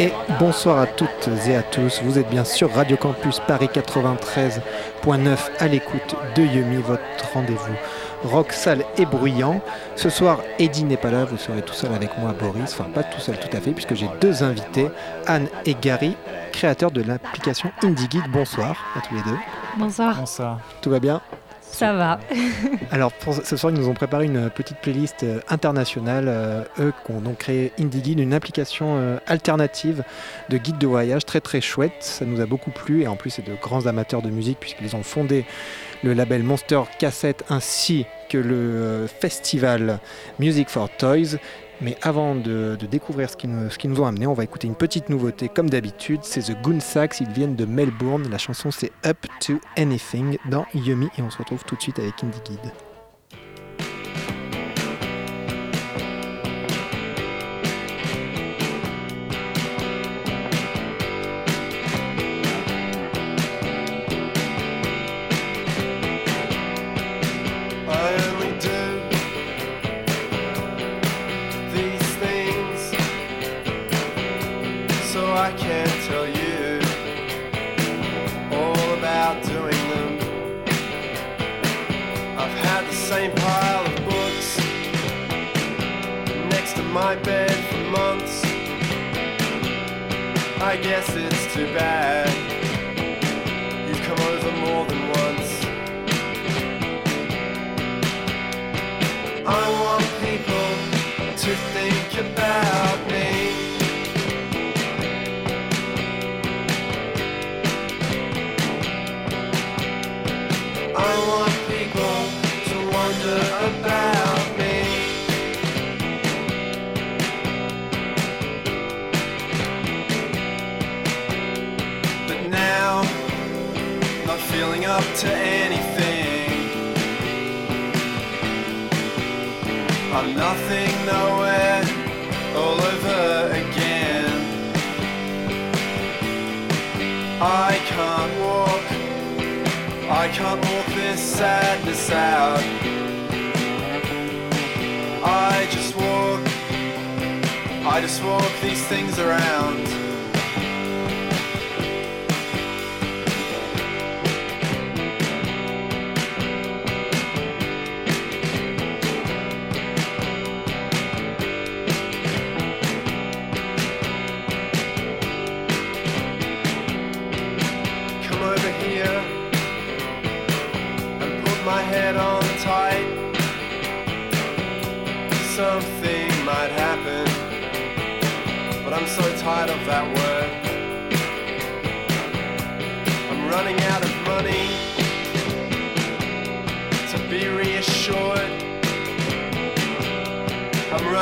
Et bonsoir à toutes et à tous, vous êtes bien sur Radio Campus Paris 93.9 à l'écoute de Yumi, votre rendez-vous rock sale et bruyant. Ce soir, Eddie n'est pas là, vous serez tout seul avec moi, Boris. Enfin, pas tout seul tout à fait, puisque j'ai deux invités, Anne et Gary, créateurs de l'application IndieGuide. Bonsoir à tous les deux. Bonsoir. Bonsoir. Tout va bien? Ça va. Alors pour ce soir, ils nous ont préparé une petite playlist euh, internationale. Euh, eux qui ont donc créé IndieGuide, une application euh, alternative de guide de voyage très très chouette. Ça nous a beaucoup plu et en plus c'est de grands amateurs de musique puisqu'ils ont fondé le label Monster Cassette ainsi que le festival Music for Toys. Mais avant de, découvrir ce qu'ils nous, nous ont amené, on va écouter une petite nouveauté comme d'habitude. C'est The Goon Sax, ils viennent de Melbourne. La chanson c'est Up to Anything dans Yummy et on se retrouve tout de suite avec Indie Guide.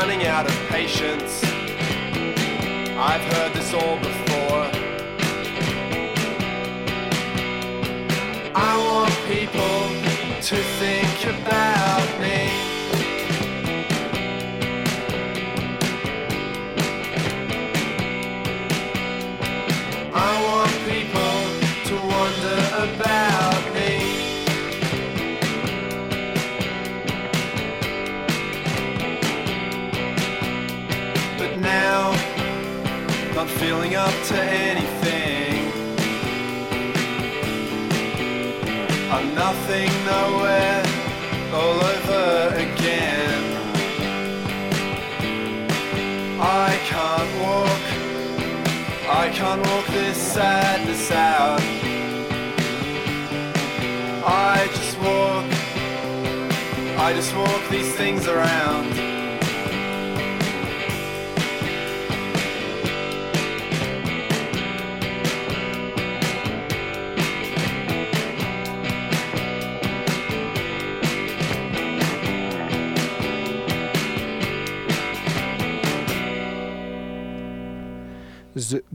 running out of patience. I've heard this all before. I want people to think about. feeling up to anything. I'm nothing, nowhere, all over again. I can't walk, I can't walk this sadness out. I just walk, I just walk these things around.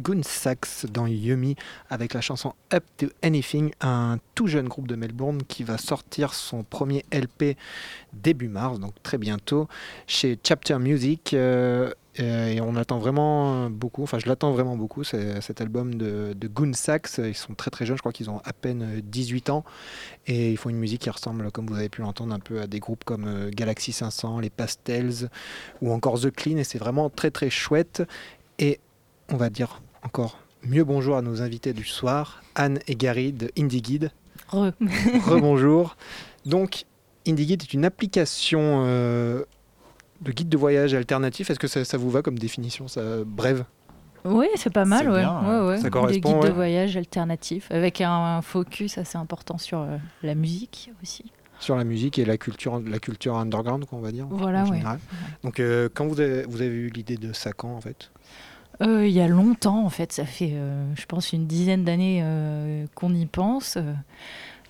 The Goon Sax dans Yumi avec la chanson Up to Anything, un tout jeune groupe de Melbourne qui va sortir son premier LP début mars, donc très bientôt, chez Chapter Music. Euh, et on attend vraiment beaucoup, enfin je l'attends vraiment beaucoup, cet album de, de Goon Sax. Ils sont très très jeunes, je crois qu'ils ont à peine 18 ans. Et ils font une musique qui ressemble, comme vous avez pu l'entendre, un peu à des groupes comme euh, Galaxy 500, les Pastels ou encore The Clean. Et c'est vraiment très très chouette. Et on va dire encore mieux bonjour à nos invités du soir, Anne et Gary de Indie Guide. Re. Rebonjour. Donc, Indie Guide est une application euh, de guide de voyage alternatif. Est-ce que ça, vous va comme définition, ça brève? Oui, c'est pas mal, ouais. ouais, ouais. Ça correspond, Des guides de voyage alternatifs, avec un, focus assez important sur euh, la musique aussi. Sur la musique et la culture, la culture underground, on va dire. Voilà, en général. Donc, euh, quand vous avez, vous avez eu l'idée de ça quand, en fait? Euh, il y a longtemps, en fait, ça fait, euh, je pense, une dizaine d'années euh, qu'on y pense.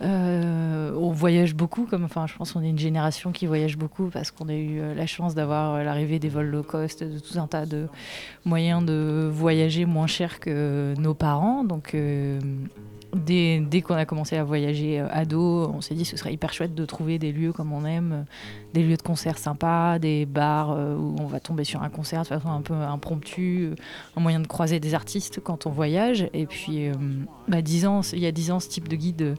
on voyage beaucoup, comme, enfin, je pense qu'on est une génération qui voyage beaucoup parce qu'on a eu la chance d'avoir l'arrivée des vols low cost, de tout un tas de moyens de voyager moins cher que nos parents. Donc, Dès, qu'on a commencé à voyager ado, on s'est dit ce serait hyper chouette de trouver des lieux comme on aime, des lieux de concert sympas, des bars euh, où on va tomber sur un concert de façon un peu impromptue, euh, un moyen de croiser des artistes quand on voyage. Et puis, euh, bah, il y a dix ans, ce type de guide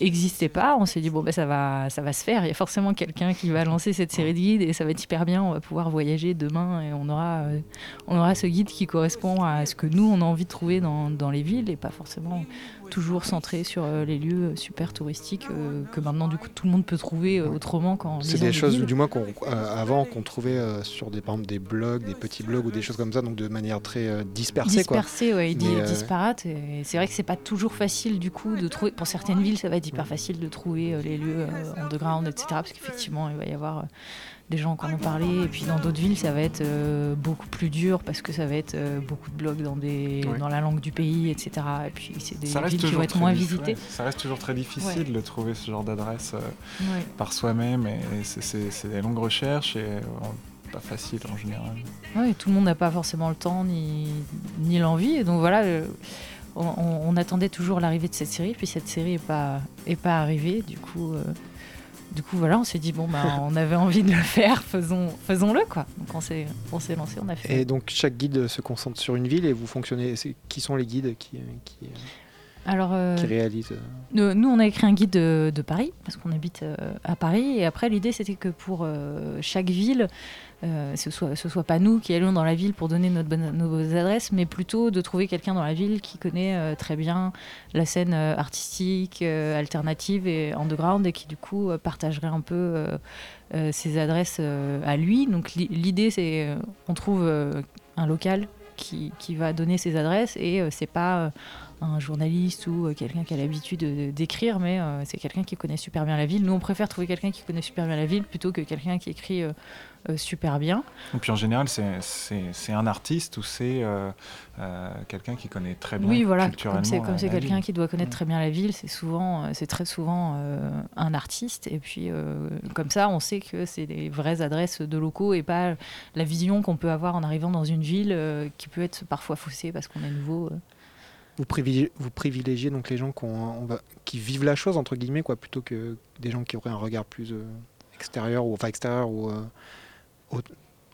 n'existait pas. On s'est dit, bon, bah, ça, va, ça va se faire. Il y a forcément quelqu'un qui va lancer cette série de guides et ça va être hyper bien. On va pouvoir voyager demain et on aura, on aura ce guide qui correspond à ce que nous, on a envie de trouver dans, dans les villes et pas forcément toujours centré sur les lieux super touristiques que maintenant, du coup, tout le monde peut trouver autrement quand du moins qu'on, euh, avant qu'on trouvait euh, sur des, des blogs, des petits blogs ou des choses comme ça, donc de manière très euh, dispersée. Dispersée, quoi. ouais, disparate. Et c'est vrai que c'est pas toujours facile du coup de trouver. Pour certaines villes, ça va être hyper facile de trouver les lieux underground, etc. Parce qu'effectivement, il va y avoir des gens qui en ont parlé. Et puis dans d'autres villes, ça va être euh, beaucoup plus dur parce que ça va être euh, beaucoup de blogs dans, des, dans la langue du pays, etc. Et puis c'est des villes qui vont être moins visitées. Ça reste toujours très difficile de trouver ce genre d'adresse euh, par soi-même. Et c'est des longues recherches et pas facile en général. Oui, tout le monde n'a pas forcément le temps ni, ni l'envie. Et donc voilà. On, on, attendait toujours l'arrivée de cette série, puis cette série n'est pas, est pas arrivée. Du coup, du coup, voilà, on s'est dit, bon, bah, on avait envie de le faire, faisons, faisons-le, quoi. Donc, on s'est, on s'est lancé, on a fait. Et donc, chaque guide se concentre sur une ville et vous fonctionnez. Qui sont les guides qui, qui, Alors, euh, qui réalisent euh Nous, on a écrit un guide de, de Paris, parce qu'on habite euh, à Paris. Et après, l'idée, c'était que pour chaque ville, euh, ce soit ce soit pas nous qui allons dans la ville pour donner notre nos adresses, mais plutôt de trouver quelqu'un dans la ville qui connaît euh, très bien la scène euh, artistique, alternative et underground et qui du coup partagerait un peu ses adresses à lui. Donc l'idée c'est on trouve un local qui, qui, va donner ses adresses et c'est pas un journaliste ou quelqu'un qui a l'habitude d'écrire, mais c'est quelqu'un qui connaît super bien la ville. Nous, on préfère trouver quelqu'un qui connaît super bien la ville plutôt que quelqu'un qui écrit euh, super bien. Et puis en général, c'est un artiste ou c'est euh, euh, quelqu'un qui connaît très bien oui, voilà, culturellement Comme c'est quelqu'un qui doit connaître mm. très bien la ville, c'est souvent, c'est très souvent un artiste. Et puis comme ça, on sait que c'est des vraies adresses de locaux et pas la vision qu'on peut avoir en arrivant dans une ville qui peut être parfois faussée parce qu'on est nouveau. Vous privilégiez, vous privilégiez, donc les gens qui, qui, vivent la chose entre guillemets quoi, plutôt que des gens qui auraient un regard plus extérieur ou enfin extérieur ou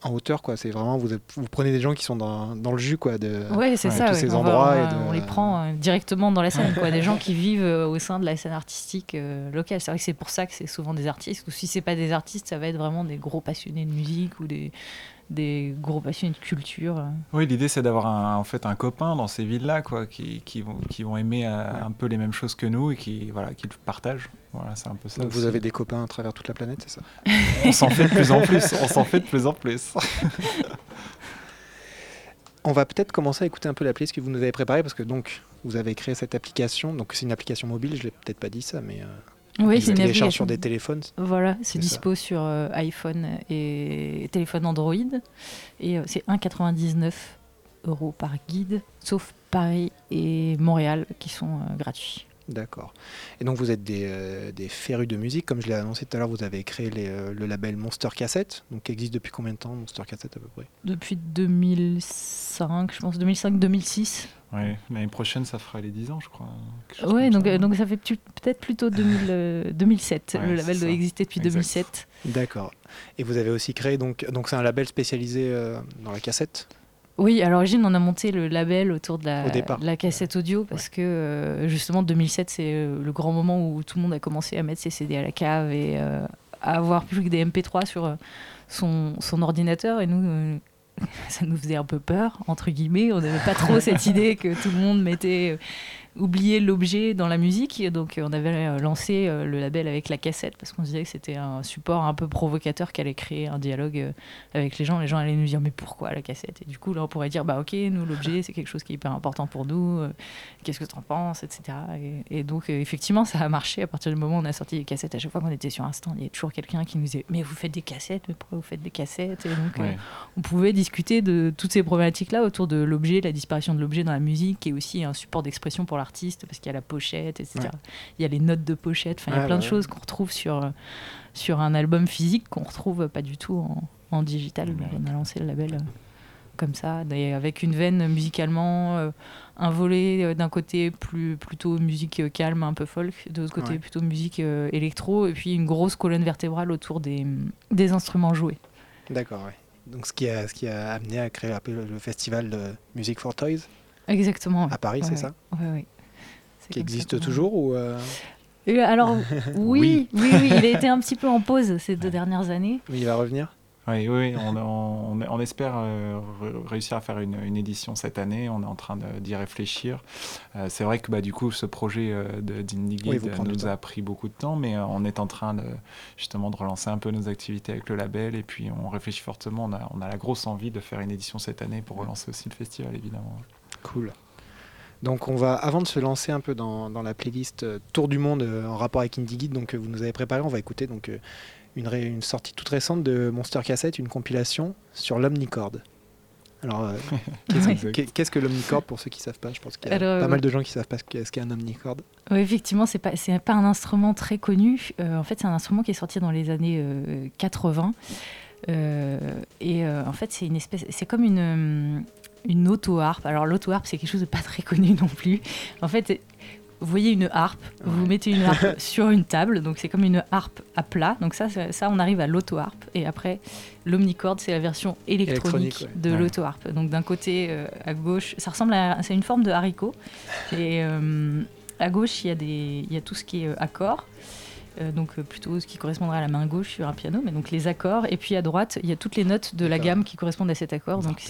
en hauteur quoi. C'est vraiment vous, vous prenez des gens qui sont dans, dans le jus quoi de ouais, c'est ça, tous ces endroits on les prend euh, directement dans la scène quoi. Des gens qui vivent euh, au sein de la scène artistique euh, locale. C'est vrai que c'est pour ça que c'est souvent des artistes. Ou si c'est pas des artistes ça va être vraiment des gros passionnés de musique ou des des gros passionnés de culture. Oui, l'idée c'est d'avoir un, en fait un copain dans ces villes-là, quoi, qui, qui, vont, qui vont aimer un peu les mêmes choses que nous et qui, voilà, qui le partagent. Voilà, c'est un peu ça. Donc vous avez des copains à travers toute la planète, c'est ça? On s'en fait de plus en plus. On s'en fait de plus en plus. On va peut-être commencer à écouter un peu la playlist que vous nous avez préparée parce que donc vous avez créé cette application. Donc c'est une application mobile. Je l'ai peut-être pas dit ça, mais euh, Oui, c'est une sur des téléphones. Voilà, c'est C'est dispo sur euh, iPhone et téléphone Android. Et euh, c'est 1,99 euros par guide, sauf Paris et Montréal qui sont euh, gratuits. D'accord. Et donc vous êtes des, euh, des férus de musique, comme je l'ai annoncé tout à l'heure, vous avez créé les, euh, le label Monster Cassette, donc qui existe depuis combien de temps Monster Cassette à peu près? Depuis 2005, je pense 2005-2006. Ouais, L'année prochaine, ça fera les 10 ans, je crois. comme donc, ça. euh, donc ça fait peut-être plutôt 2000, euh, 2007. Ouais, le label doit exister depuis Exact. 2007. D'accord. Et vous avez aussi créé, donc donc c'est un label spécialisé euh, dans la cassette? Oui, à l'origine, on a monté le label autour de la, Au départ. de la cassette audio parce que euh, justement 2007, c'est euh, le grand moment où tout le monde a commencé à mettre ses CD à la cave et euh, à avoir plus que des MP3 sur son, son ordinateur. Et nous, euh, ça nous faisait un peu peur, entre guillemets. On n'avait pas trop cette idée que tout le monde mettait. Oublier l'objet dans la musique. Donc euh, on avait euh, lancé euh, le label avec la cassette parce qu'on se disait que c'était un support un peu provocateur qui allait créer un dialogue avec les gens. Les gens allaient nous dire mais pourquoi la cassette? Et du coup là on pourrait dire bah ok nous l'objet c'est quelque chose qui est hyper important pour nous. Qu'est-ce que tu en penses etc. Et, et donc effectivement ça a marché à partir du moment où on a sorti des cassettes. À chaque fois qu'on était sur un stand il y a toujours quelqu'un qui nous disait mais vous faites des cassettes mais pourquoi vous faites des cassettes? Et donc euh, on pouvait discuter de toutes ces problématiques-là autour de l'objet, la disparition de l'objet dans la musique, qui est aussi un support d'expression pour l'artiste, parce qu'il y a la pochette, etc. Ouais. Il y a les notes de pochette, enfin, il y a plein de choses qu'on retrouve sur, euh, sur un album physique qu'on retrouve pas du tout en, en digital. On a lancé le label euh, comme ça, et avec une veine musicalement, euh, un volet euh, d'un côté plus, plutôt musique euh, calme, un peu folk, de l'autre côté Ouais. plutôt musique euh, électro, et puis une grosse colonne vertébrale autour des, des instruments joués. D'accord, ouais. Donc ce qui, a, ce qui a amené à créer appelé le festival de Music for Toys? Exactement. à Paris, Ouais, c'est ouais. ça ouais. C'est Qui existe toujours ou euh, Euh, Alors, oui, oui, oui, il a été un petit peu en pause ces deux Ouais. dernières années. il va revenir Oui, oui, on, on, on espère euh, réussir à faire une, une édition cette année. On est en train d'y réfléchir. Euh, c'est vrai que bah, du coup, ce projet euh, Oui, nous a pris beaucoup de temps, mais euh, on est en train de, justement de relancer un peu nos activités avec le label. Et puis, on réfléchit fortement. On a, on a la grosse envie de faire une édition cette année pour relancer aussi le festival, évidemment. Cool. Donc on va, avant de se lancer un peu dans, dans la playlist euh, Tour du monde euh, en rapport avec Indie Guide, donc euh, vous nous avez préparé, on va écouter donc une, ré- une sortie toute récente de Monster Cassette, une compilation sur l'Omnicord. Alors euh, qu'est-ce que- qu'est- qu'est-ce que l'Omnicord pour ceux qui savent pas Je pense qu'il y a Alors, pas mal de gens qui savent pas ce qu'est ce un Omnicord. Oui, effectivement, c'est pas c'est pas un instrument très connu. Euh, en fait, c'est un instrument qui est sorti dans les années euh, 80. Euh, et euh, en fait, c'est une espèce, c'est comme une une auto-harpe. Alors l'auto-harpe, c'est quelque chose de pas très connu non plus. En fait, vous voyez une harpe, vous Ouais. mettez une harpe sur une table, donc c'est comme une harpe à plat. Donc ça, ça, on arrive à l'auto-harpe. Et après, l'omnicord, c'est la version électronique, Électronique, de ouais. l'auto-harpe. Donc d'un côté, euh, à gauche, ça ressemble à, c'est une forme de haricot. Et euh, à gauche, il y a des, il y a tout ce qui est euh, accords. Euh, donc euh, plutôt ce qui correspondrait à la main gauche sur un piano, mais donc les accords. Et puis à droite, il y a toutes les notes de la gamme qui correspondent à cet accord. Donc,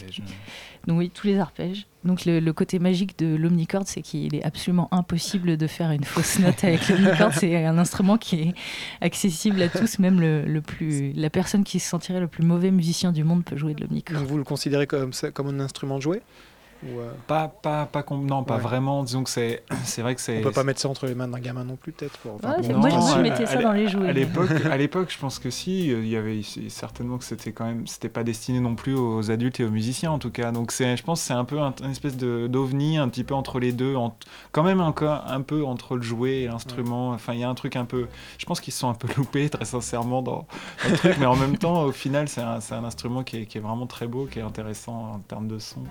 oui, tous les arpèges. Donc le, le côté magique de l'omnicord, c'est qu'il est absolument impossible de faire une fausse note avec l'omnicord. C'est un instrument qui est accessible à tous, même le, le plus, la personne qui se sentirait le plus mauvais musicien du monde peut jouer de l'omnicord. Donc vous le considérez comme, comme un instrument de jouet? Ou, euh, Pas, pas, pas, non, pas Ouais. vraiment. Disons que c'est, c'est vrai que c'est. On peut pas mettre ça entre les mains d'un gamin non plus peut-être pour, enfin, Ouais, pour- c'est- Non, moi, je, mettais ça dans les jouets. À l'époque, à l'époque, je pense que si, il y avait certainement que c'était quand même, c'était pas destiné non plus aux adultes et aux musiciens en tout cas. Donc c'est, je pense, que c'est un peu un, une espèce de d'ovni, un petit peu entre les deux, en- quand même encore un peu entre le jouet et l'instrument. Enfin, il y a un truc un peu, je pense qu'ils se sont un peu loupés très sincèrement dans, dans le truc, mais en même temps, au final, c'est un, c'est un instrument qui est, qui est vraiment très beau, qui est intéressant en termes de son.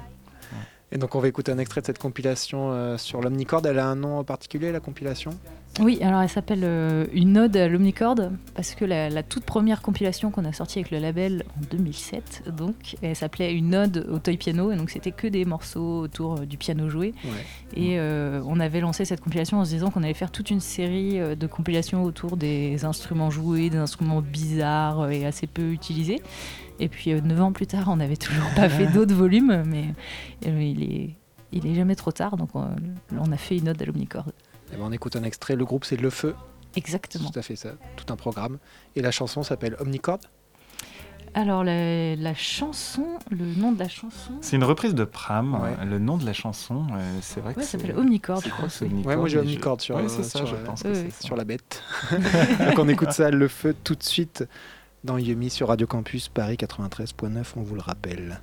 Et donc on va écouter un extrait de cette compilation euh, sur l'Omnicord. Elle a un nom particulier la compilation? Oui, alors elle s'appelle euh, Une ode à l'omnicord parce que la, la toute première compilation qu'on a sortie avec le label en 2007, donc, elle s'appelait Une ode au toy piano et donc c'était que des morceaux autour euh, du piano joué. Ouais. Et euh, on avait lancé cette compilation en se disant qu'on allait faire toute une série de compilations autour des instruments joués, des instruments bizarres et assez peu utilisés. Et puis euh, neuf ans plus tard, on n'avait toujours pas fait d'autres volumes, mais il est il est jamais trop tard, donc on, on a fait une ode à l'omnicord. Eh ben, on écoute un extrait. Le groupe c'est Le Feu. Exactement. Tout à fait ça. Tout un programme. Et la chanson s'appelle Omnicord. Alors, la, la chanson, le nom de la chanson. C'est une reprise de Pram. Ouais. Le nom de la chanson, euh, c'est vrai Ouais, que ça s'appelle Omnicord, je crois. c'est oui. Ouais, moi j'ai je- Omnicord sur, Ouais, euh, ça, je euh, que sur la bête. Donc on écoute ça, le feu, tout de suite dans Yumi sur Radio Campus Paris 93.9, on vous le rappelle.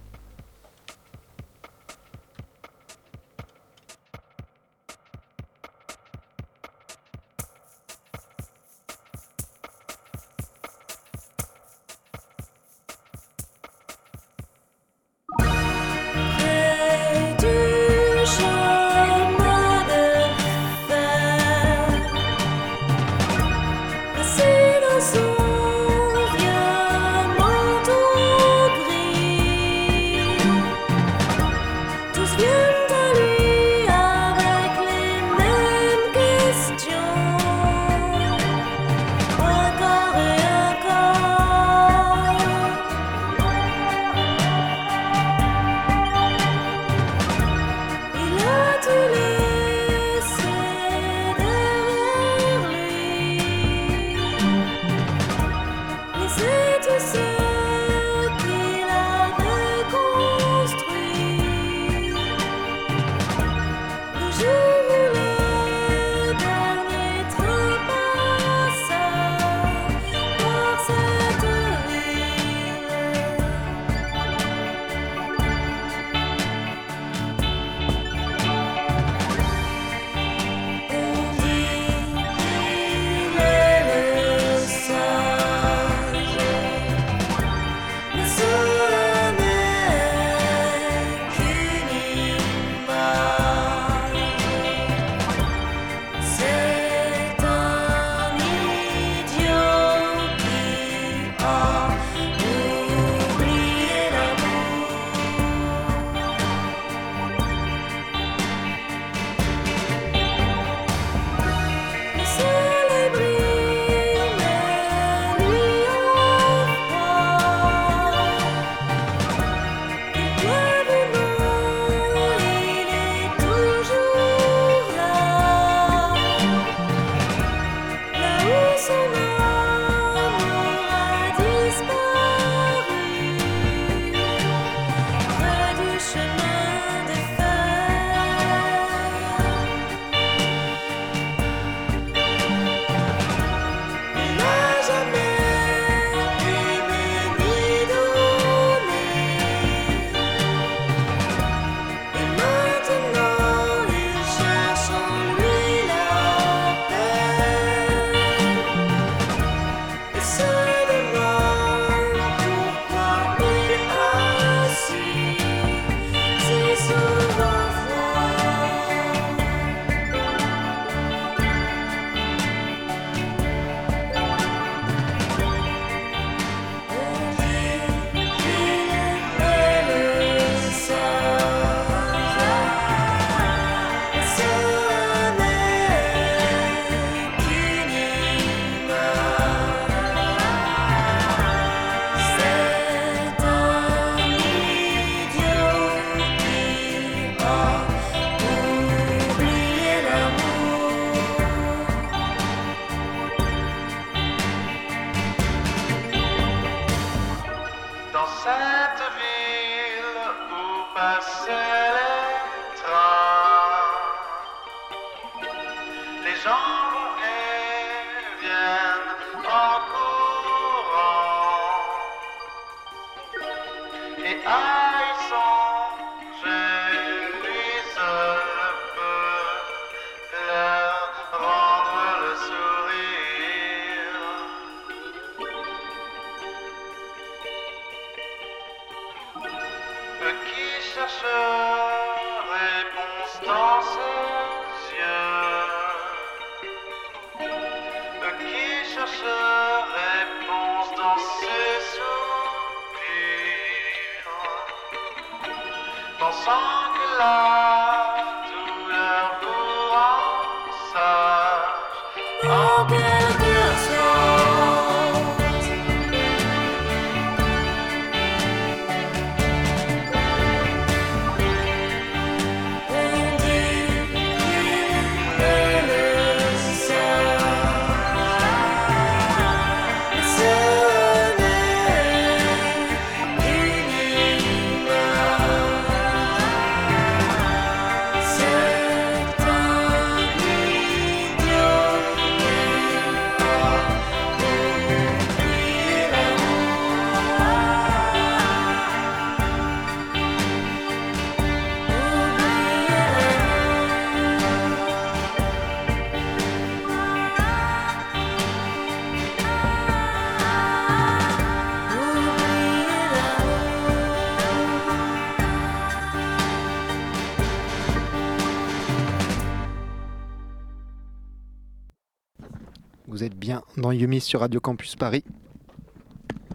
Dans Yumi sur Radio Campus Paris.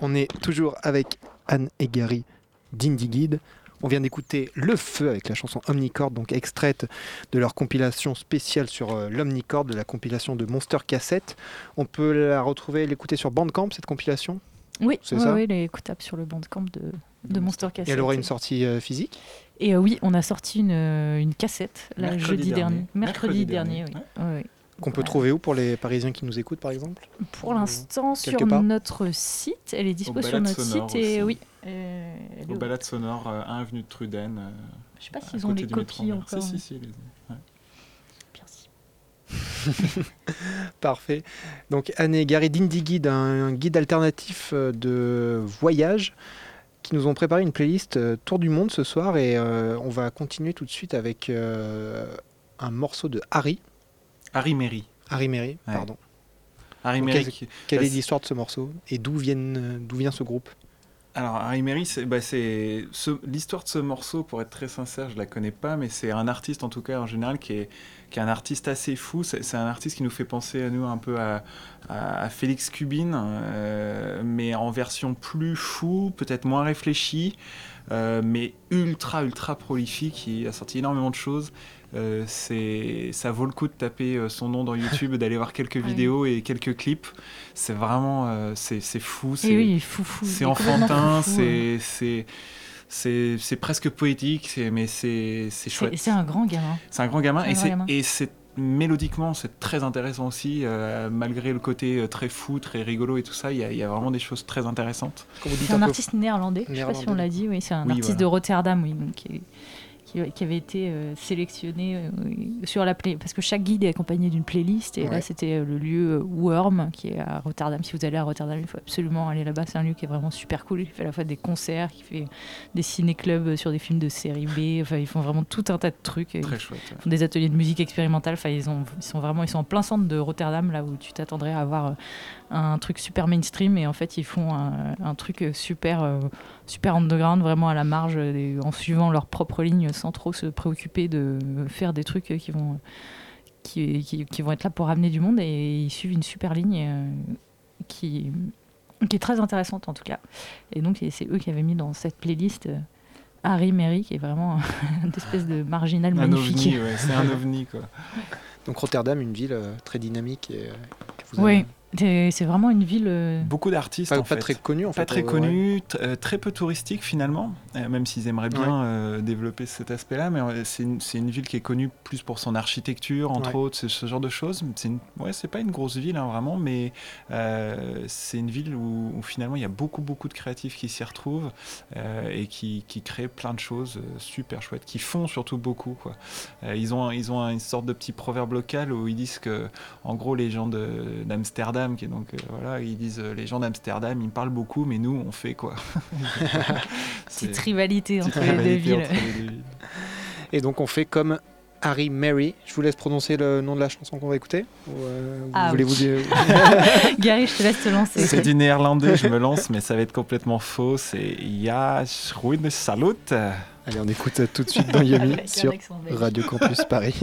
On est toujours avec Anne et Gary d'Indie Guide. On vient d'écouter Le Feu avec la chanson Omnicord, donc extraite de leur compilation spéciale sur euh, l'Omnicord, de la compilation de Monster Cassette. On peut la retrouver, l'écouter sur Bandcamp, cette compilation? Oui, C'est ça? ouais, elle est écoutable sur le bandcamp de, de Monster Et Cassette. elle aura une sortie euh, physique? Et euh, oui, on a sorti une, euh, une cassette là, Mercredi jeudi dernier. dernier. Mercredi, Mercredi dernier, dernier, oui. Ouais, ouais. Qu'on peut trouver où pour les Parisiens qui nous écoutent, par exemple? Pour l'instant, sur notre site, elle est dispo sur notre site et aussi. oui. euh, au- balades sonores, euh, 1 avenue de Truden. euh, Je sais pas s'ils ont métro copies encore. Si, si, si. les- ouais. Parfait. Donc Anne et Gary d'Indie Guide, un, guide alternatif euh, de voyage qui nous ont préparé une playlist euh, Tour du monde ce soir et euh, on va continuer tout de suite avec euh, un morceau de Harry, Harry Mary. Harry Mary, Ouais. pardon. Harry Donc, Mary. Quelle bah, est l'histoire de ce morceau et d'où vient ce groupe? Alors, Harry Mary, c'est bah, l'histoire de ce morceau, pour être très sincère, je la connais pas, mais c'est un artiste, en tout cas en général, qui est, qui est un artiste assez fou. C'est un artiste qui nous fait penser à nous un peu à, à- à Félix Cubin, euh, mais en version plus fou, peut-être moins réfléchi, euh, mais ultra, ultra prolifique. Il a sorti énormément de choses. Euh, c'est, ça vaut le coup de taper euh, son nom dans YouTube, d'aller voir quelques vidéos et quelques clips. C'est vraiment, euh, c'est, fou. C'est, oui, fou fou. enfantin, euh. c'est c'est c'est presque poétique, mais c'est chouette. c'est un grand gamin. C'est un grand gamin un et c'est gamin. et c'est mélodiquement c'est très intéressant aussi, euh, malgré le côté très fou, très rigolo et tout ça. Il y a, il y a vraiment des choses très intéressantes. C'est un peu- artiste néerlandais, je sais pas si on l'a dit, oui, c'est un Oui, artiste voilà. de Rotterdam, oui, donc, qui, qui- qui avait été euh, sélectionné euh, sur la play, parce que chaque guide est accompagné d'une playlist, et Ouais. là c'était euh, le lieu Worm, qui est à Rotterdam. Si vous allez à Rotterdam, il faut absolument aller là-bas, c'est un lieu qui est vraiment super cool, il fait à la fois des concerts, il fait des ciné-clubs sur des films de série B, enfin ils font vraiment tout un tas de trucs. Très chouette. ouais. Ils font des ateliers de musique expérimentale. Enfin, ils, ont, ils sont vraiment ils sont en plein centre de Rotterdam, là où tu t'attendrais à avoir un truc super mainstream. Et en fait, ils font un, un truc super, euh, super underground, vraiment à la marge, des- en suivant leur propre ligne, sans trop se préoccuper de faire des trucs qui vont, qui, qui- qui vont être là pour ramener du monde. Et ils suivent une super ligne euh, qui, qui est très intéressante, en tout cas. Et donc, c'est- eux qui avaient mis dans cette playlist. euh, Harry Mary, qui est vraiment une espèce de marginal magnifique. ouais, c'est un ovni quoi. Donc Rotterdam, une ville euh, très dynamique et euh, que vous Oui, avez- c'est c'est vraiment une ville. euh, Beaucoup d'artistes pas, en pas fait. très connue en fait. pas très euh, ouais. connu, t- euh, très peu touristique finalement, euh, même s'ils aimeraient bien euh, développer cet aspect-là, mais euh, c'est une, c'est une ville qui est connue plus pour son architecture, entre Ouais. autres, ce, ce genre de choses. C'est une- ouais, c'est pas une grosse ville hein, vraiment, mais euh, c'est une ville où, où finalement il y a beaucoup beaucoup de créatifs qui s'y retrouvent euh, et qui, qui créent plein de choses super chouettes, qui font surtout beaucoup. Quoi. Euh, ils ont, ils ont un- une sorte de petit proverbe local où ils disent que, en gros, les gens de- d'Amsterdam, qui est donc euh, voilà, ils disent euh, les gens d'Amsterdam, ils parlent beaucoup, mais nous, on fait quoi. C'est- petite rivalité petite entre les deux rivalité villes. entre les deux villes. Et donc on fait comme Harry Mary. Je vous laisse prononcer le nom de la chanson qu'on va écouter. Ou, euh, vous Ah voulez oui. vous dire Gary, je te laisse te lancer. C'est du néerlandais, je me lance, mais ça va être complètement faux. C'est Ja, Schroene Salut. Allez, on écoute tout de suite dans Yumi sur. Radio Campus Paris.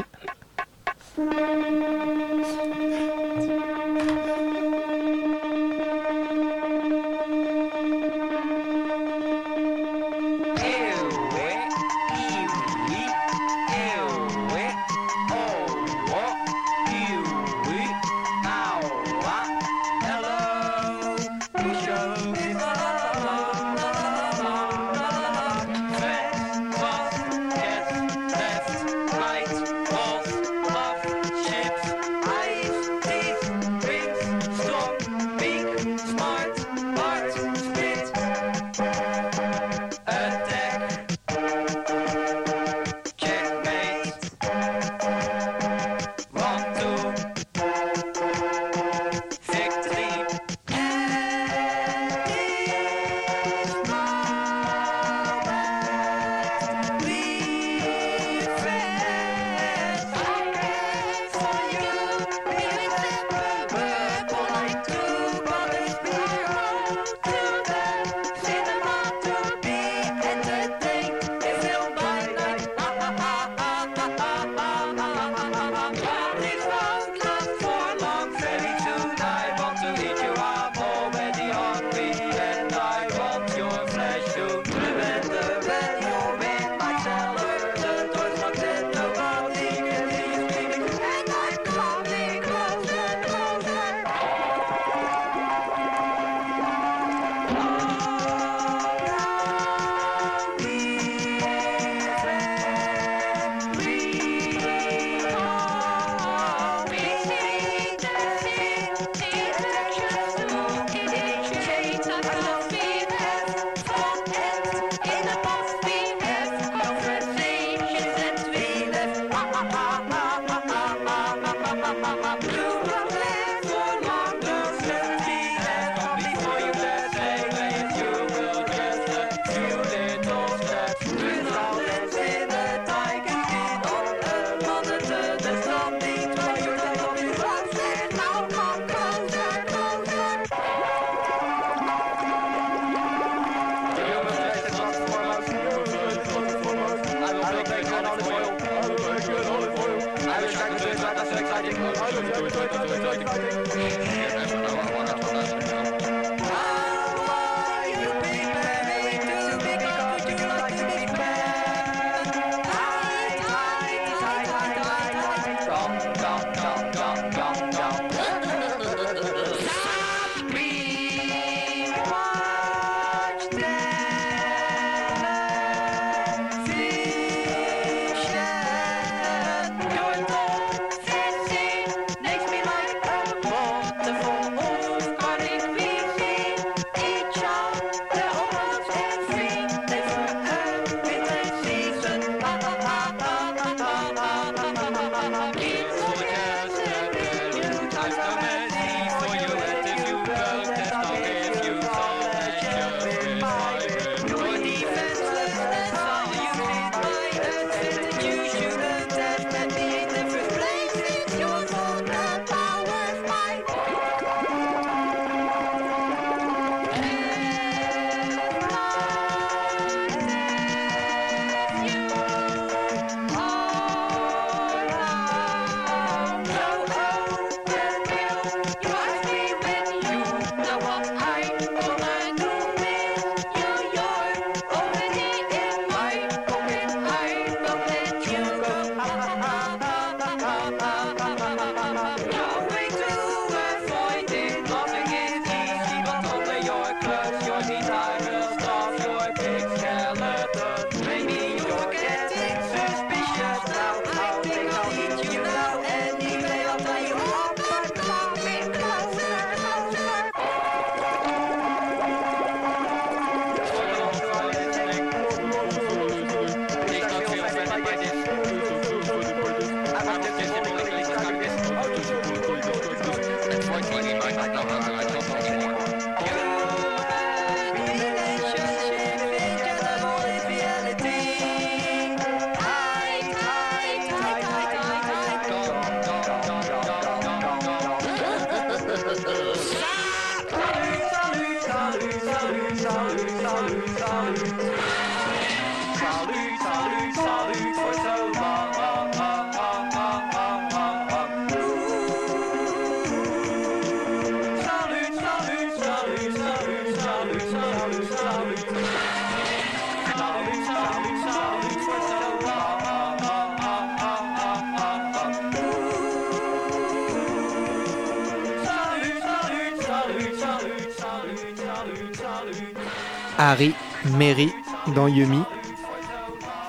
Harry, Mary dans Yumi.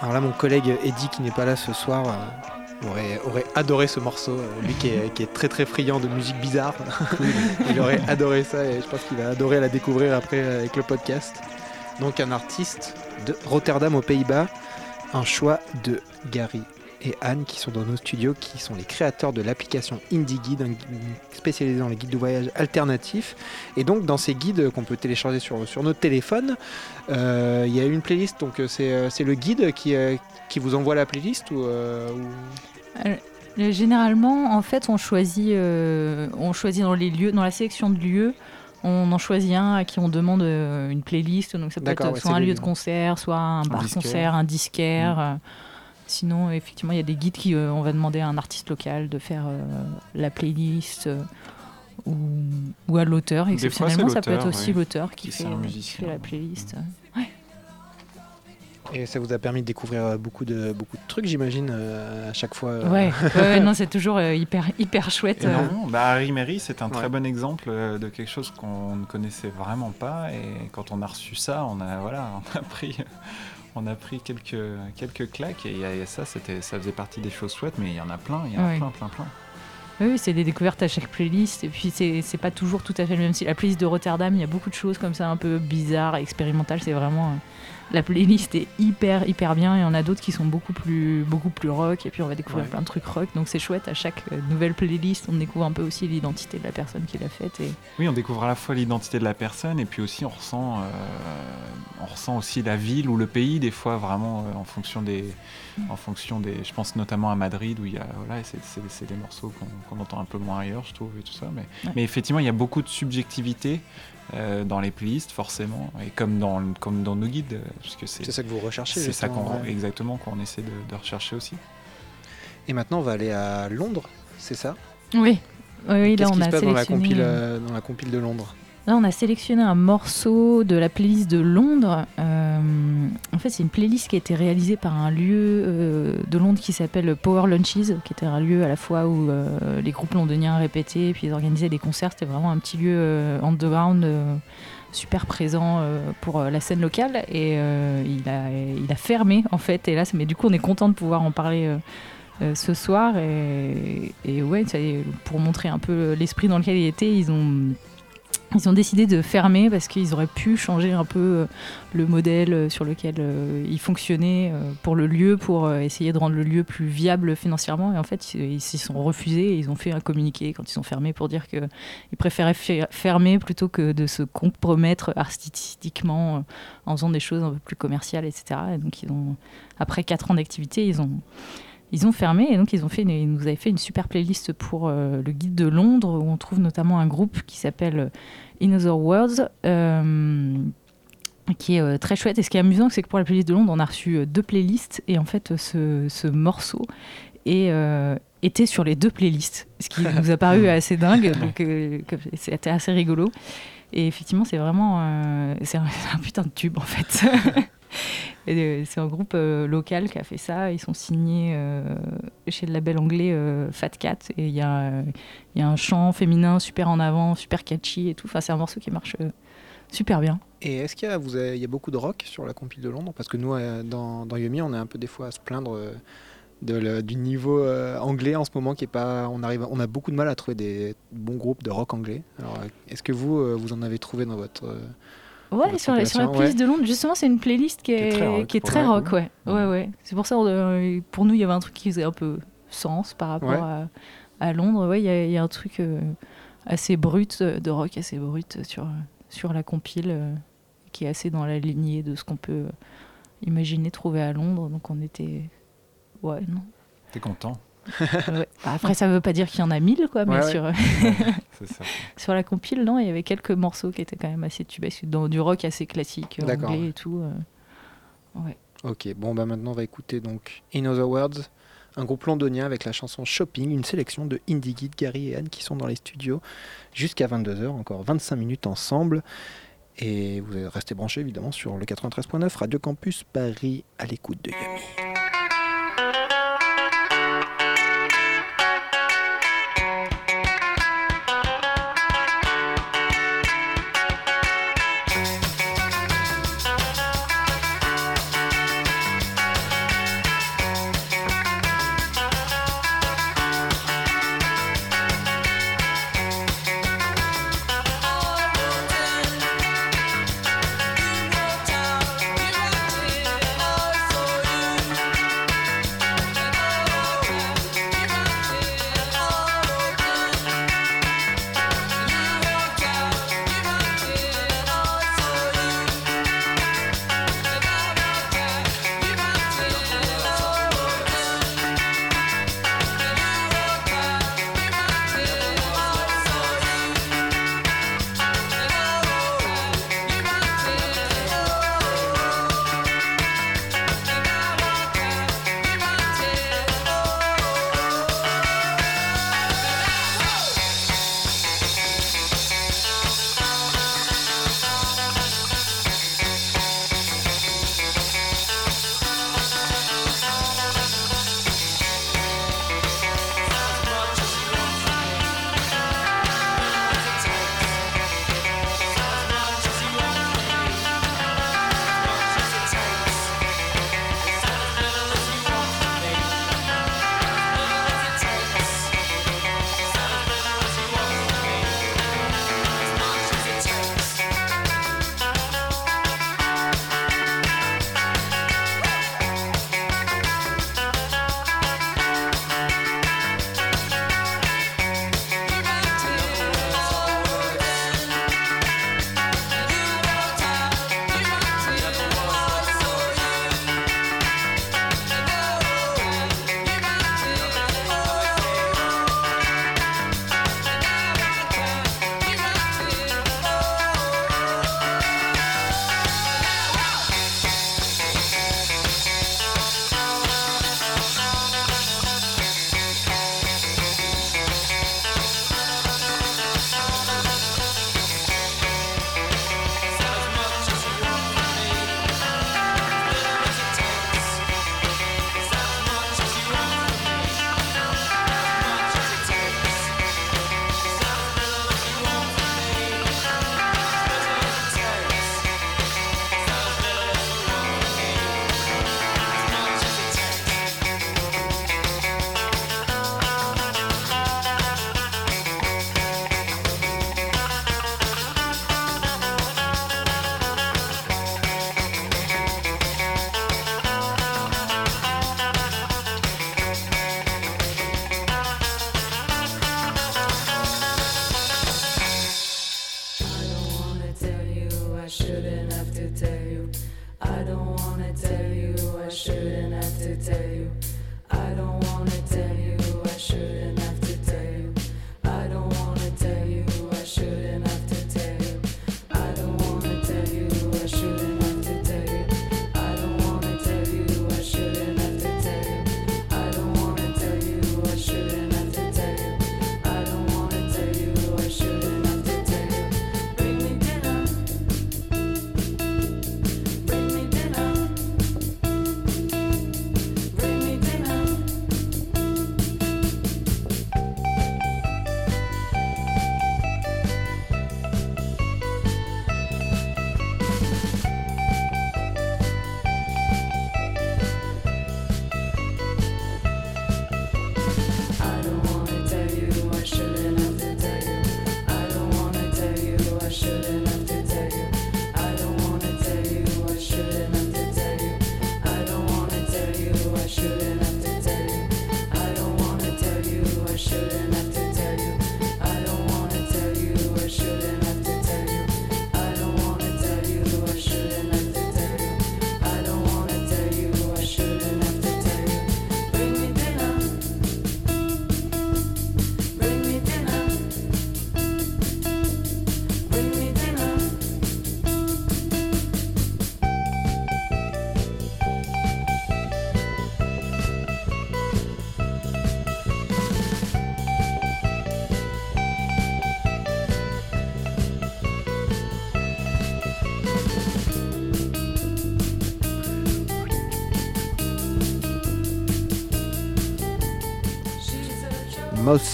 Alors là, mon collègue Eddie, qui n'est pas là ce soir, euh, aurait, aurait adoré ce morceau. euh, Lui qui est, qui est très très friand de musique bizarre, il aurait adoré ça et je pense qu'il va adorer la découvrir après euh, avec le podcast. Donc un artiste de Rotterdam aux Pays-Bas, un choix de Gary et Anne qui sont dans nos studios, qui sont les créateurs de l'application Indie Guide, un guide spécialisé dans les guides de voyage alternatifs. Et donc dans ces guides qu'on peut télécharger sur, sur notre téléphone, euh, il y a une playlist, donc euh, c'est euh, c'est le guide qui, qui vous envoie la playlist ou, euh, ou- Généralement, en fait, on choisit, euh, on choisit dans les lieux, dans la sélection de lieux, on en choisit un à qui on demande une playlist. Donc ça peut être ouais, soit un lieu de concert, soit un bar disquaire. concert, un disquaire. Mm. Sinon, effectivement, il y a des guides qui, euh, on va demander à un artiste local de faire euh, la playlist. euh, ou, ou à l'auteur, fois, exceptionnellement, ça peut être aussi l'auteur qui, Qui fait, qui la playlist. Et ça vous a permis de découvrir beaucoup de, beaucoup de trucs, j'imagine, euh, à chaque fois. euh. Ouais, ouais, non, c'est toujours euh, hyper, hyper chouette. euh. Énormément. Bah, Harry Mary, c'est un très bon exemple de quelque chose qu'on ne connaissait vraiment pas. Et quand on a reçu ça, on a, voilà, on a pris, on a pris quelques, quelques claques. Et, et ça, c'était, ça faisait partie des choses chouettes, mais il y en a plein, il y en a plein, plein, plein. Oui, c'est des découvertes à chaque playlist. Et puis, c'est c'est pas toujours tout à fait le même style. La playlist de Rotterdam, il y a beaucoup de choses comme ça, un peu bizarres, expérimentales. C'est vraiment. euh, la playlist est hyper, hyper bien. Il y en a d'autres qui sont beaucoup plus, beaucoup plus rock. Et puis, on va découvrir Ouais. plein de trucs rock. Donc, c'est chouette. À chaque euh, nouvelle playlist, on découvre un peu aussi l'identité de la personne qui l'a faite. Et... Oui, on découvre à la fois l'identité de la personne et puis aussi on ressent, euh, on ressent aussi la ville ou le pays des fois vraiment euh, en fonction des, en fonction des. Je pense notamment à Madrid où il y a voilà, c'est, des morceaux qu'on, entend un peu moins ailleurs, je trouve et tout ça. Mais, Ouais. mais effectivement, il y a beaucoup de subjectivité euh, dans les playlists forcément et comme dans comme dans nos guides, puisque c'est C'est ça que vous recherchez. c'est ça qu'on ouais. exactement qu'on essaie de, de rechercher aussi. Et maintenant, on va aller à Londres, c'est ça? Oui. Oui, oui, là, Qu'est-ce on qui a se passe dans la, sélectionné, compile, euh, euh, dans la compile de Londres? Là, on a sélectionné un morceau de la playlist de Londres. Euh, en fait, c'est une playlist qui a été réalisée par un lieu euh, de Londres qui s'appelle Power Lunches, qui était un lieu à la fois où euh, les groupes londoniens répétaient et puis ils organisaient des concerts. C'était vraiment un petit lieu underground. super présent pour la scène locale et il, a, fermé en fait là mais du coup on est content de pouvoir en parler ce soir et, et ouais pour montrer un peu l'esprit dans lequel il était ils ont ils ont décidé de fermer parce qu'ils auraient pu changer un peu euh, le modèle euh, sur lequel euh, ils fonctionnaient pour le lieu, pour essayer de rendre le lieu plus viable financièrement. Et en fait, ils s'y sont refusés ils ont fait un communiqué quand ils sont fermés pour dire qu'ils préféraient fer- fermer plutôt que de se compromettre artistiquement en faisant des choses un peu plus commerciales, etc. Et donc, ils ont, après quatre ans d'activité, ils ont ils ont fermé et donc ils ont fait une- ils nous avaient fait une super playlist pour euh, le guide de Londres où on trouve notamment un groupe qui s'appelle In Other Words euh, qui est euh, très chouette. Et ce qui est amusant c'est que pour la playlist de Londres on a reçu euh, deux playlists et en fait euh, ce, ce morceau est, euh, était sur les deux playlists ce qui nous a paru assez dingue donc euh, c'était assez rigolo. Et effectivement c'est vraiment euh, c'est un, putain de tube en fait. euh, c'est un groupe euh, local qui a fait ça. Ils sont signés euh, chez le label anglais euh, Fat Cat. Et il y, a, euh, un chant féminin super en avant, super catchy et tout. Enfin, c'est un morceau qui marche euh, super bien. Et est-ce qu'il y a, beaucoup de rock sur la compile de Londres? Parce que nous, euh, dans, dans on est un peu des fois à se plaindre euh, du niveau euh, anglais en ce moment qui est pas. On, arrive, on a beaucoup de mal à trouver des bons groupes de rock anglais. Alors, euh, est-ce que vous, euh, vous en avez trouvé dans votre. euh, Ouais, sur la, sur la playlist de Londres, justement, c'est une playlist qui Qui est très rock, qui est pour très le rock, coup. ouais. ouais, ouais. C'est pour ça, on, euh, pour nous, il y avait un truc qui faisait un peu sens par rapport Ouais. à, à Londres. Ouais, il y, a- il y a un truc euh, assez brut, euh, de rock assez brut sur, sur la compile, euh, qui est assez dans la lignée de ce qu'on peut imaginer trouver à Londres. Donc on était. Ouais, non. T'es content? Ouais. Bah, après, ça veut pas dire qu'il y en a mille, quoi, mais Ouais, sur. Ça. Sur la compile, non, il y avait quelques morceaux qui étaient quand même assez tubesques, dans du rock assez classique, euh, anglais et tout. euh. Ok, bon, bah maintenant, on va écouter donc In Other Words, un groupe londonien avec la chanson Shopping, une sélection de Indie Guide, Gary et Anne qui sont dans les studios jusqu'à 22h, encore 25 minutes ensemble. Et vous restez branchés évidemment sur le 93.9 Radio Campus Paris à l'écoute de Yumi.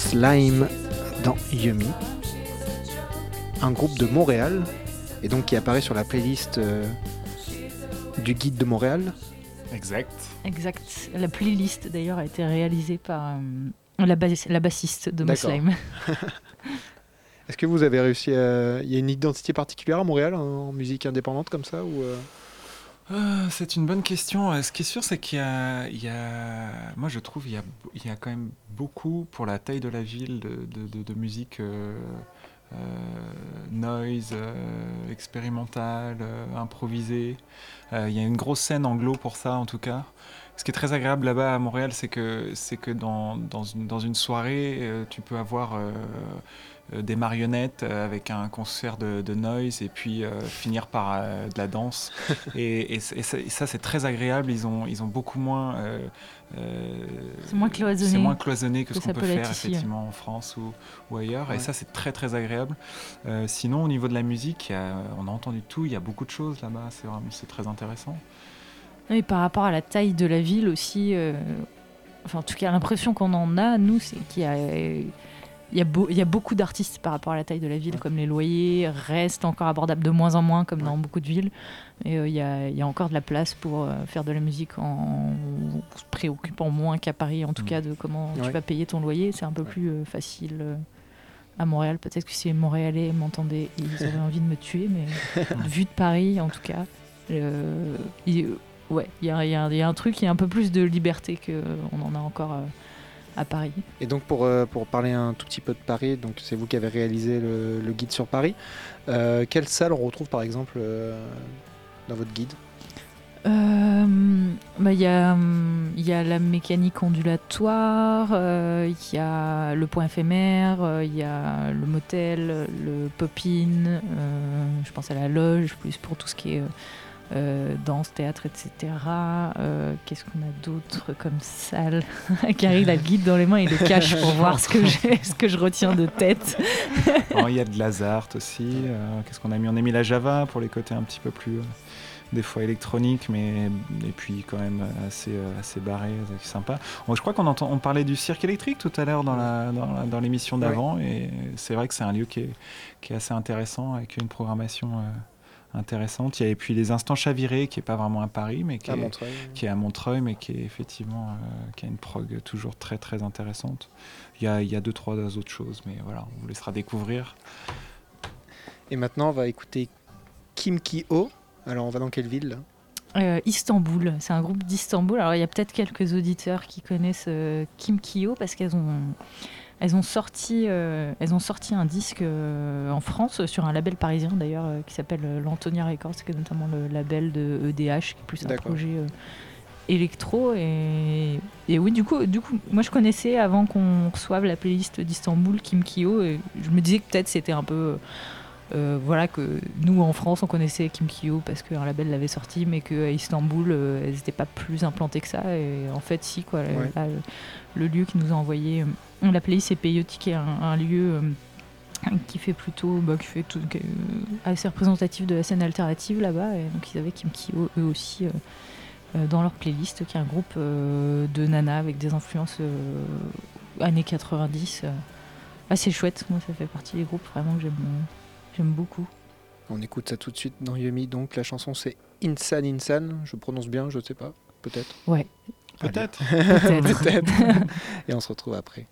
Slime dans Yumi, un groupe de Montréal, et donc qui apparaît sur la playlist euh, du guide de Montréal. Exact. Exact. La playlist d'ailleurs a été réalisée par euh, la, bas- la bassiste de D'accord. Moslime. Est-ce que vous avez réussi à... Il y a une identité particulière à Montréal en, en musique indépendante comme ça ou euh, Euh, c'est une bonne question. Euh, Ce qui est sûr, c'est qu'il y a, moi je trouve, il y a, quand même beaucoup pour la taille de la ville de, musique euh, euh, noise, expérimentale, improvisée. Il y a une grosse scène anglo pour ça, en tout cas. Ce qui est très agréable là-bas à Montréal, c'est que, c'est que dans, dans, une, dans une soirée, tu peux avoir des marionnettes euh, avec un concert de, de noise et puis euh, finir par euh, de la danse. et, et, c- et ça, et ça, c'est très agréable. Ils ont, ils ont beaucoup moins. euh, euh, C'est moins cloisonné C'est moins cloisonné que, que ce ça qu'on peut peut l'être faire ici, effectivement en France ou, ou ailleurs. Ouais. Et ça, c'est très très agréable. Euh, sinon, au niveau de la musique, a- on a entendu tout. Il y a beaucoup de choses là-bas. C'est vraiment c'est très intéressant. Et par rapport à la taille de la ville aussi, euh, enfin en tout cas l'impression qu'on en a, nous, c'est qu'il y a, il y, a beau- il y a beaucoup d'artistes par rapport à la taille de la ville, comme les loyers restent encore abordables de moins en moins, comme dans beaucoup de villes. Et euh, il y, a, il y a encore de la place pour euh, faire de la musique en se préoccupant moins qu'à Paris, en tout Mm. cas de comment Ouais. tu vas payer ton loyer. C'est un peu plus euh, facile. euh, à Montréal, peut-être que si les Montréalais m'entendaient, ils auraient envie de me tuer, mais vu de Paris, en tout cas, euh, il- ouais, il y a, il y a un- truc, il y a un peu plus de liberté qu'on en a encore euh, à Paris. Et donc pour, euh, pour parler un tout petit peu de Paris, donc c'est vous qui avez réalisé le, le guide sur Paris. Euh, quelle salle on retrouve par exemple euh, dans votre guide? Euh, bah, Il y, a, y a la mécanique ondulatoire, euh, il y a le point éphémère, euh, il y a le motel, le pop-in, je pense à la loge, plus pour tout ce qui est euh, danse, théâtre, etc. Euh, Qu'est-ce qu'on a d'autre comme salle Carrie, il a le guide dans les mains, il le cache pour voir ce que, ce que je retiens de tête. Bon, Il y a de Lazare aussi. euh, Qu'est-ce qu'on a mis? On a mis la Java pour les côtés un petit peu plus, euh, des fois électroniques, mais et puis quand même assez, euh, assez barré, c'est sympa. Bon, je crois qu'on entend, on parlait du cirque électrique tout à l'heure dans la, dans, la- dans l'émission d'avant, et c'est vrai que c'est un lieu qui est, qui est assez intéressant avec une programmation euh, intéressante. Il y a et puis les instants chavirés qui est pas vraiment à Paris, mais qui à est, Montreuil qui est à Montreuil, mais qui est effectivement euh, qui a une prog toujours très très intéressante. Il y a, il y a deux trois autres choses, mais voilà, on vous laissera découvrir. Et maintenant on va écouter Kim Ki-ho. Alors on va dans quelle ville là? Euh, Istanbul, c'est un groupe d'Istanbul. Alors il y a peut-être quelques auditeurs qui connaissent euh, Kim Kyo parce qu'elles ont, elles ont sorti, euh, elles ont sorti un disque euh, en France sur un label parisien d'ailleurs euh, qui s'appelle l'Antonia Records, qui est notamment le label de EDH, qui est plus un projet électro. Et, et oui, du coup, du coup, moi je connaissais avant qu'on reçoive la playlist d'Istanbul Kim Kyo, et je me disais que peut-être c'était un peu euh, voilà que nous en France on connaissait Kim Kyo parce qu'un label l'avait sorti mais qu'à Istanbul euh, elles n'étaient pas plus implantées que ça. Et en fait si quoi Ouais. Là, le, lieu qui nous a envoyé euh, la playlist c'est Peyote qui est un, un lieu euh, qui fait plutôt bah, qui fait tout, qui assez représentatif de la scène alternative là-bas. Et donc ils avaient Kim Kyo eux aussi dans leur playlist qui est un groupe de nanas avec des influences années 90 euh, assez chouette moi ça fait partie des groupes vraiment que j'aime J'aime beaucoup. On écoute ça tout de suite dans Yumi. Donc la chanson c'est Insan Insan. Je prononce bien, je sais pas. Peut-être. Ouais, Peut-être. peut-être. Peut-être. Et on se retrouve après.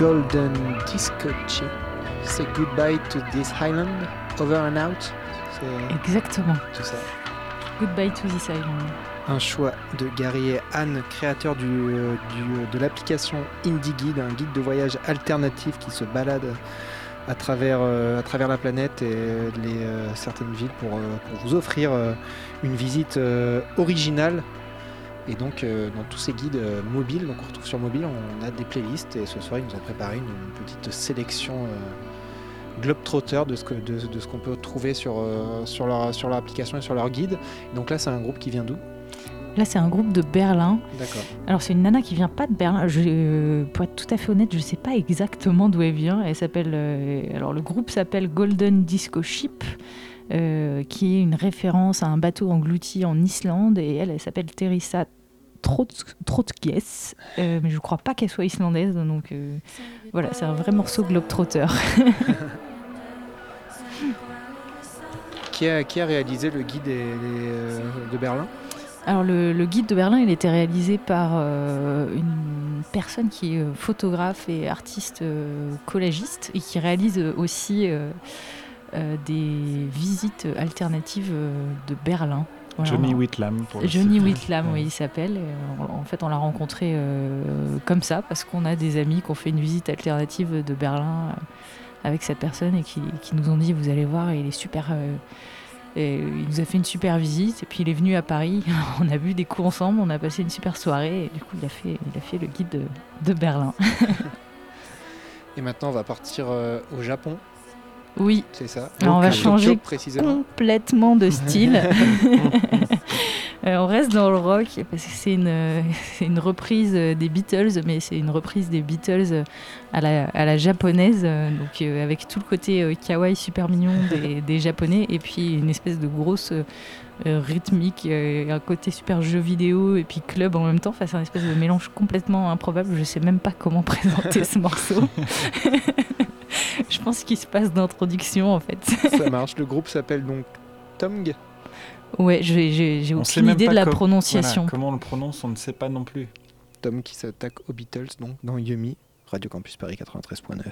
Golden Disco Chip. Say goodbye to this island. Over and out. C'est Exactement. tout ça. Goodbye to this island. Un choix de Gary et Anne, créateurs du, euh, du- de l'application Indie Guide, un guide de voyage alternatif qui se balade à travers, euh, à travers la planète et les, euh, certaines villes pour, euh, pour vous offrir euh, une visite euh, originale. Et donc, euh, dans tous ces guides euh, mobiles, donc on retrouve sur mobile, on a des playlists et ce soir, ils nous ont préparé une, une petite sélection euh, globetrotter de ce que- de, qu'on peut trouver sur, euh, sur, leur, sur leur application et sur leur guide. Donc là, c'est un groupe qui vient d'où? Là, c'est un groupe de Berlin. D'accord. Alors, c'est une nana qui vient pas de Berlin. Je, euh, pour être tout à fait honnête, je sais pas exactement d'où elle vient. Elle s'appelle. euh, alors, le groupe s'appelle Golden Disco Ship, qui est une référence à un bateau englouti en Islande. Et elle, elle s'appelle Teresa Trotskies. Euh, mais je crois pas qu'elle soit islandaise. Donc, euh, voilà, c'est un vrai morceau globetrotter. Qui a, qui a réalisé le guide euh, de Berlin? Alors le, le guide de Berlin, il était réalisé par euh, une personne qui est photographe et artiste collagiste et qui réalise aussi des visites alternatives de Berlin. Voilà. Johnny Whitlam. Pour le Johnny. Whitlam, Ouais. oui, il s'appelle. Euh, En fait, on l'a rencontré euh, comme ça parce qu'on a des amis qui ont fait une visite alternative de Berlin euh, avec cette personne et qui, qui nous ont dit vous allez voir, il est super. euh, et il nous a fait une super visite et puis il est venu à Paris. On a bu des coups ensemble, on a passé une super soirée et du coup il a fait, il a fait le guide de, de Berlin. Et maintenant, on va partir euh, au Japon, Oui, c'est ça Alors, on va changer complètement de style. Euh, on reste dans le rock parce que c'est une, reprise des Beatles, mais c'est une reprise des Beatles à la, à la japonaise, euh, donc euh, avec tout le côté euh, kawaii super mignon des, des japonais et puis une espèce de grosse rythmique, un côté super jeu vidéo et puis club en même temps. Enfin, c'est un espèce de mélange complètement improbable. Je sais même pas comment présenter ce morceau. Je pense qu'il se passe d'introduction en fait. Ça marche. Le groupe s'appelle donc Tomg. Ouais, j'ai aucune même idée pas de la com- prononciation. voilà, comment on le prononce, on ne sait pas non plus. Tom qui s'attaque aux Beatles, donc dans Yumi, Radio Campus Paris 93.9.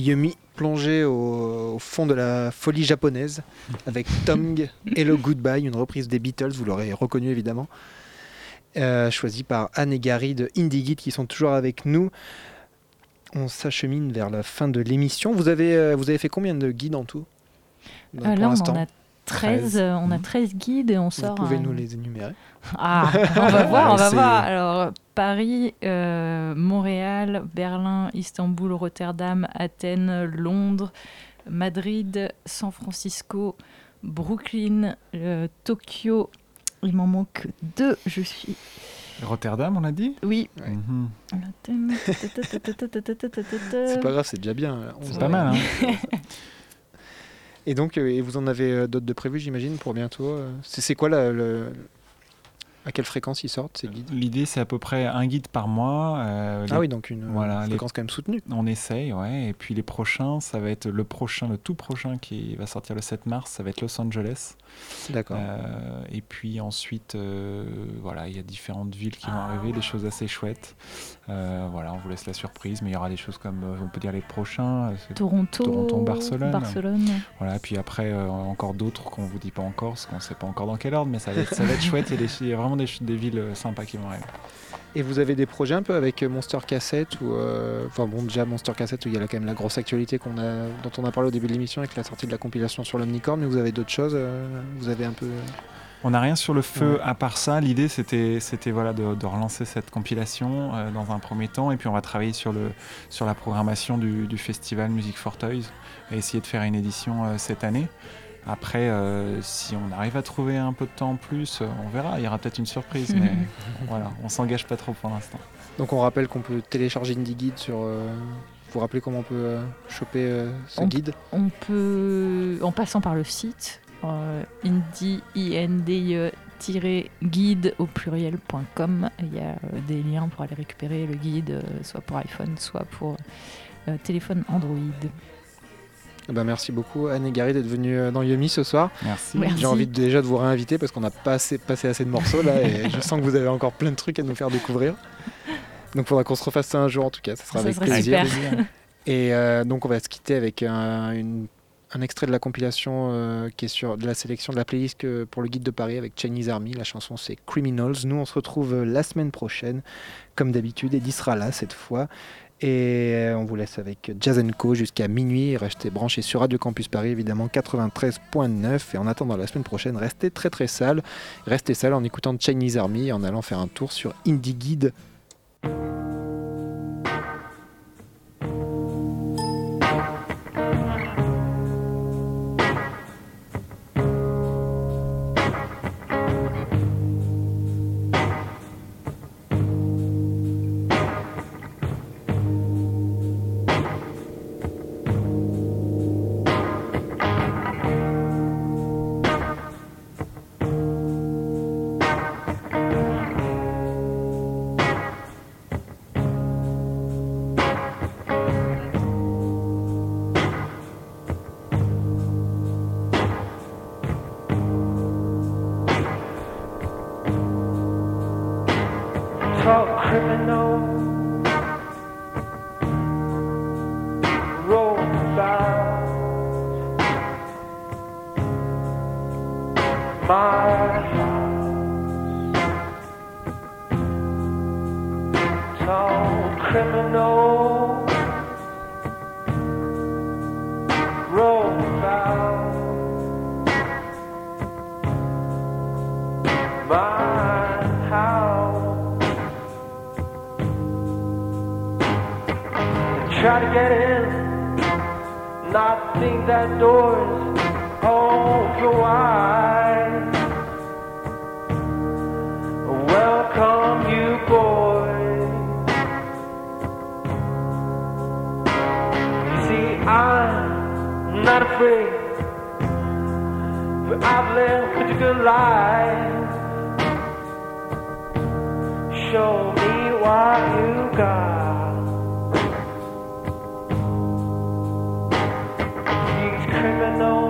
Yumi plongé au, au fond de la folie japonaise avec Tomg Hello Goodbye, une reprise des Beatles, vous l'aurez reconnu évidemment. euh, choisi par Anne et Gary de Indie Guide qui sont toujours avec nous. On s'achemine vers la fin de l'émission. Vous avez, euh, vous avez fait combien de guides en tout? Euh, là, on en a 13, euh, on a Mhm. 13 guides et on Vous sort. pouvez un- nous les énumérer. Ah, on va voir, on va voir. Alors, Paris, euh, Montréal, Berlin, Istanbul, Rotterdam, Athènes, Londres, Madrid, San Francisco, Brooklyn, euh, Tokyo. Il m'en manque deux. Je suis. Rotterdam, on a dit? Oui. C'est pas grave, c'est déjà bien. euh, C'est 11 pas mal, hein Et donc, euh, et vous en avez euh, d'autres de prévus, j'imagine, pour bientôt. euh. C'est quoi la, le- À quelle fréquence ils sortent ces guides? L'idée, c'est à peu près un guide par mois. euh, les- Ah oui, donc une Voilà, les- fréquence quand même soutenue. On essaye, ouais. Et puis les prochains, ça va être le prochain, le tout prochain qui va sortir le 7 mars, ça va être Los Angeles. D'accord. Euh, et puis ensuite, euh, voilà, il y a différentes villes qui vont arriver, des choses assez chouettes. Euh, voilà, on vous laisse la surprise, mais il y aura des choses comme, euh, on peut dire les prochains. euh, Toronto, Toronto, Barcelone. Barcelone. Voilà, puis après, euh, encore d'autres qu'on vous dit pas encore, parce qu'on sait pas encore dans quel ordre, mais ça va être, ça va être chouette. Il y, a des- il y a vraiment des, villes sympas qui vont arriver. Et vous avez des projets un peu avec Monster Cassette ou euh, enfin bon déjà Monster Cassette où il y a là quand même la grosse actualité qu'on a dont on a parlé au début de l'émission avec la sortie de la compilation sur l'Omnicorn mais vous avez d'autres choses euh, vous avez un peu On n'a rien sur le feu Ouais. à part ça. L'idée, c'était, c'était voilà, de, de relancer cette compilation euh, dans un premier temps. Et puis, on va travailler sur, le, sur la programmation du, du festival Music for Toys et essayer de faire une édition euh, cette année. Après, euh, si on arrive à trouver un peu de temps en plus, euh, on verra. Il y aura peut-être une surprise, mais voilà, on s'engage pas trop pour l'instant. donc on rappelle qu'on peut télécharger Indie Guide sur euh, vous vous rappelez comment on peut euh, choper euh, ce On- guide? On peut, en passant par le site, euh, indie, guide au pluriel.com, il y a euh, des liens pour aller récupérer le guide, euh, soit pour iPhone, soit pour euh, téléphone Android. Eh ben, merci beaucoup Anne et Gary d'être venus dans Yumi ce soir Merci. Merci. j'ai envie de- déjà de vous réinviter parce qu'on n'a pas assez, passé assez de morceaux là et je sens que vous avez encore plein de trucs à nous faire découvrir donc il faudra qu'on se refasse ça un jour en tout cas ça sera Ça avec plaisir super. Et euh, donc on va se quitter avec un, une- un extrait de la compilation euh, qui est sur de la sélection de la playlist pour le guide de Paris avec Chinese Army. La chanson c'est Criminals. Nous on se retrouve euh, la semaine prochaine comme d'habitude. Eddie sera là cette fois. Et euh, on vous laisse avec Jazz Co jusqu'à minuit. Restez branchés sur Radio Campus Paris évidemment 93.9. Et en attendant la semaine prochaine, restez très très sales. Restez sales en écoutant Chinese Army et en allant faire un tour sur Indie Guide not think that doors open wide. Welcome you boys. See, I'm not afraid, but I've lived a good life. Show me what you got. These criminals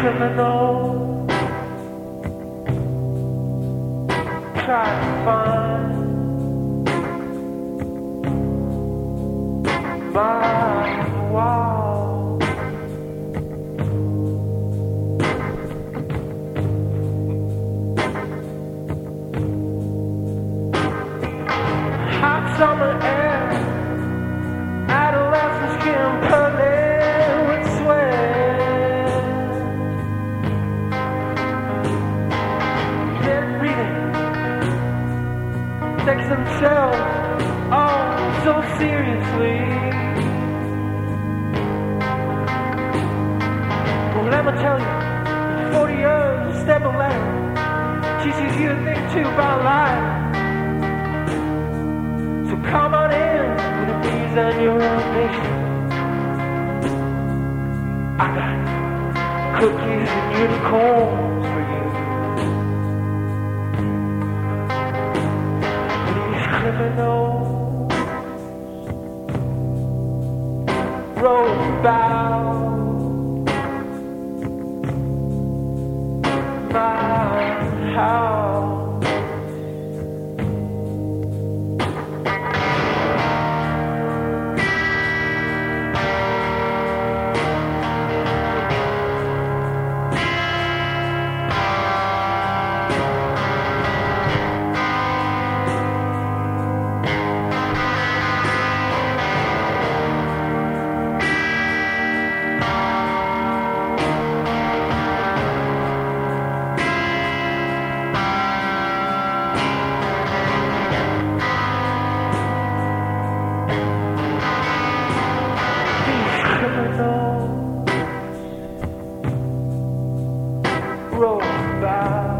These criminals try to find my wall. Hot summer themselves oh so seriously. Well, let me tell you, 40 years of step ladder teaches you to think too about life. So come on in with the bees and your nation. I got cookies and unicorns never know. Bound. roads by.